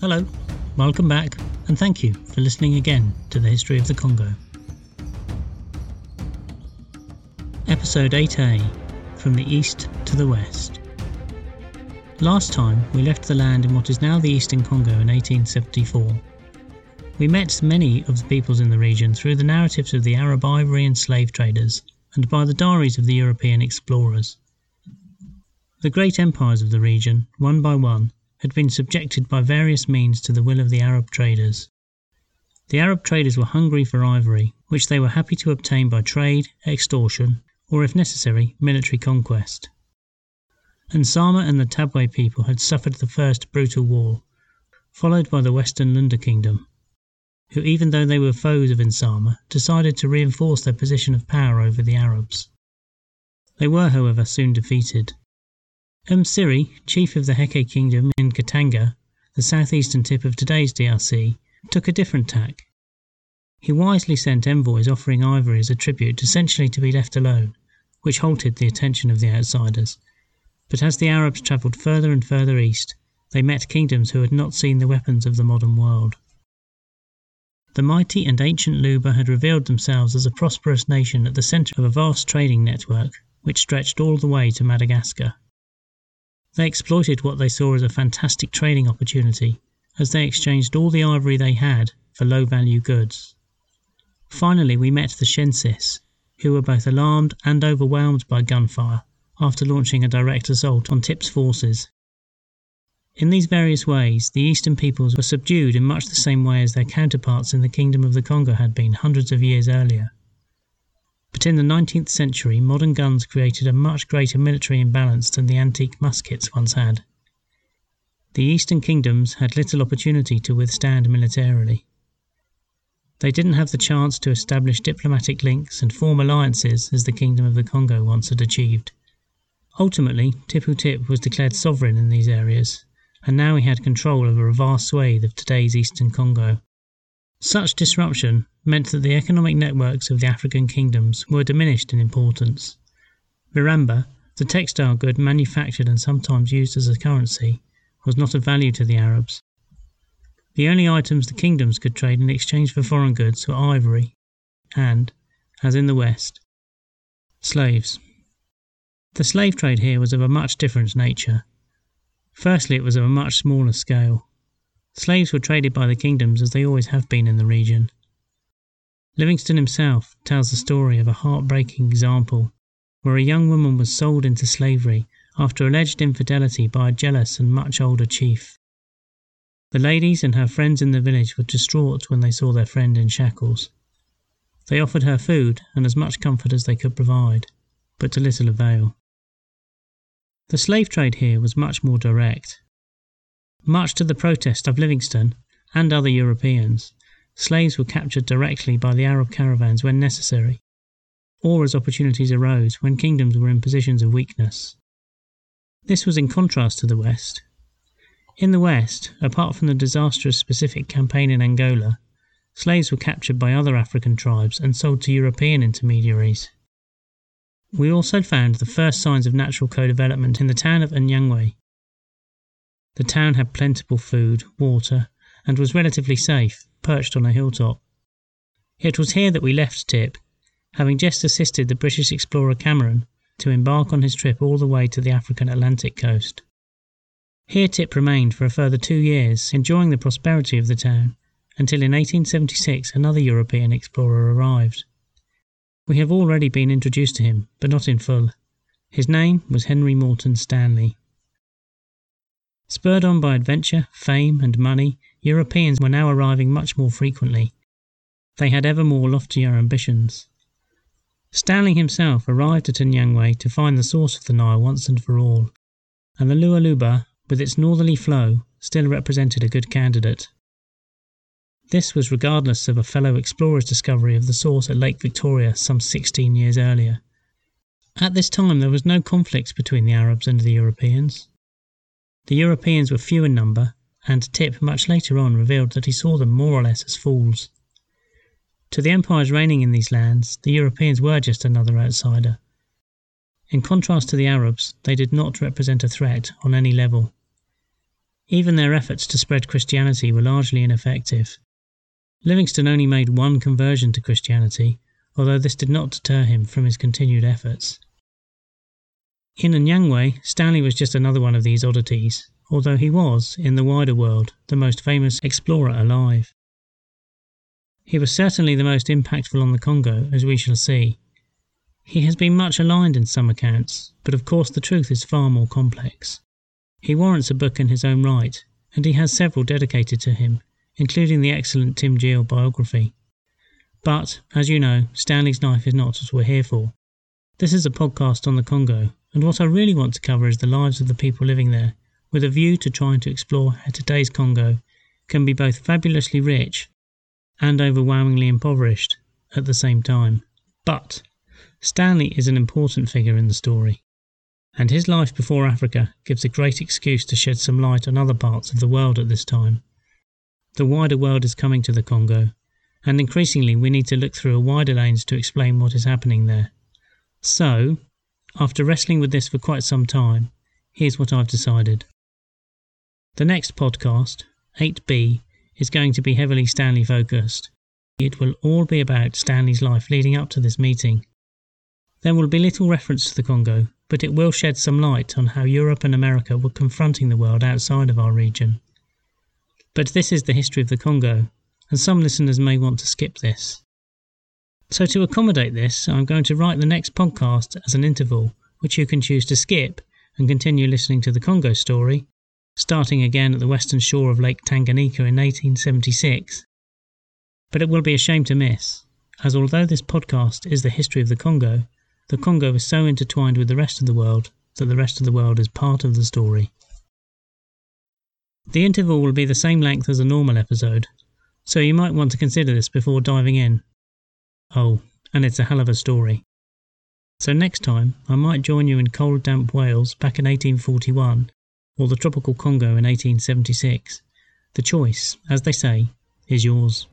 Hello, welcome back, and thank you for listening again to the History of the Congo. Episode 8a From the East to the West. Last time we left the land in what is now the Eastern Congo in 1874. We met many of the peoples in the region through the narratives of the Arab ivory and slave traders and by the diaries of the European explorers. The great empires of the region, one by one, had been subjected by various means to the will of the Arab traders. The Arab traders were hungry for ivory, which they were happy to obtain by trade, extortion, or if necessary, military conquest. Nsama and the Tabwa people had suffered the first brutal war, followed by the Western Lunda kingdom, who, even though they were foes of Nsama, decided to reinforce their position of power over the Arabs. They were, however, soon defeated. Um, Msiri, chief of the Yeke kingdom in Katanga, the southeastern tip of today's DRC, took a different tack. He wisely sent envoys offering ivory as a tribute, essentially to be left alone, which halted the attention of the outsiders. But as the Arabs travelled further and further east, they met kingdoms who had not seen the weapons of the modern world. The mighty and ancient Luba had revealed themselves as a prosperous nation at the centre of a vast trading network which stretched all the way to Madagascar. They exploited what they saw as a fantastic trading opportunity as they exchanged all the ivory they had for low value goods. Finally, we met the Shensis, who were both alarmed and overwhelmed by gunfire after launching a direct assault on Tip's forces. In these various ways, the Eastern peoples were subdued in much the same way as their counterparts in the Kingdom of the Congo had been hundreds of years earlier. But in the 19th century, modern guns created a much greater military imbalance than the antique muskets once had. The Eastern kingdoms had little opportunity to withstand militarily. They didn't have the chance to establish diplomatic links and form alliances as the Kingdom of the Congo once had achieved. Ultimately, Tipu Tip was declared sovereign in these areas, and now he had control over a vast swathe of today's Eastern Congo. Such disruption meant that the economic networks of the African kingdoms were diminished in importance. Miramba, the textile good manufactured and sometimes used as a currency, was not of value to the Arabs. The only items the kingdoms could trade in exchange for foreign goods were ivory and, as in the West, slaves. The slave trade here was of a much different nature. Firstly, it was of a much smaller scale. Slaves were traded by the kingdoms as they always have been in the region. Livingstone himself tells the story of a heartbreaking example where a young woman was sold into slavery after alleged infidelity by a jealous and much older chief. The ladies and her friends in the village were distraught when they saw their friend in shackles. They offered her food and as much comfort as they could provide, but to little avail. The slave trade here was much more direct. Much to the protest of Livingstone and other Europeans, slaves were captured directly by the Arab caravans when necessary, or as opportunities arose when kingdoms were in positions of weakness. This was in contrast to the West. In the West, apart from the disastrous specific campaign in Angola, slaves were captured by other African tribes and sold to European intermediaries. We also found the first signs of natural co development in the town of Nyangwe. The town had plentiful food, water, and was relatively safe, perched on a hilltop. It was here that we left Tip, having just assisted the British explorer Cameron to embark on his trip all the way to the African Atlantic coast. Here Tip remained for a further two years, enjoying the prosperity of the town, until in 1876 another European explorer arrived. We have already been introduced to him, but not in full. His name was Henry Morton Stanley. Spurred on by adventure, fame, and money, Europeans were now arriving much more frequently. They had ever more loftier ambitions. Stanley himself arrived at Nyangwe to find the source of the Nile once and for all, and the Lualaba, with its northerly flow, still represented a good candidate. This was regardless of a fellow explorer's discovery of the source at Lake Victoria some sixteen years earlier. At this time there was no conflict between the Arabs and the Europeans. The Europeans were few in number, and Tip much later on revealed that he saw them more or less as fools. To the empires reigning in these lands, the Europeans were just another outsider. In contrast to the Arabs, they did not represent a threat on any level. Even their efforts to spread Christianity were largely ineffective. Livingstone only made one conversion to Christianity, although this did not deter him from his continued efforts. In a Nyangwe, Stanley was just another one of these oddities, although he was, in the wider world, the most famous explorer alive. He was certainly the most impactful on the Congo, as we shall see. He has been much aligned in some accounts, but of course the truth is far more complex. He warrants a book in his own right, and he has several dedicated to him, including the excellent Tim Jeal biography. But, as you know, Stanley's life is not what we're here for. This is a podcast on the Congo, and what I really want to cover is the lives of the people living there, with a view to trying to explore how today's Congo can be both fabulously rich and overwhelmingly impoverished at the same time. But Stanley is an important figure in the story, and his life before Africa gives a great excuse to shed some light on other parts of the world at this time. The wider world is coming to the Congo, and increasingly we need to look through a wider lens to explain what is happening there. So, after wrestling with this for quite some time, here's what I've decided. The next podcast, 8B, is going to be heavily Stanley focused. It will all be about Stanley's life leading up to this meeting. There will be little reference to the Congo, but it will shed some light on how Europe and America were confronting the world outside of our region. But this is the history of the Congo, and some listeners may want to skip this. So, to accommodate this, I'm going to write the next podcast as an interval, which you can choose to skip and continue listening to the Congo story starting again at the western shore of Lake Tanganyika in 1876. But it will be a shame to miss, as although this podcast is the history of the Congo, the Congo is so intertwined with the rest of the world that the rest of the world is part of the story. The interval will be the same length as a normal episode, so you might want to consider this before diving in. Oh, and it's a hell of a story. So next time, I might join you in cold, damp Wales back in 1841 or the tropical Congo in 1876. The choice, as they say, is yours.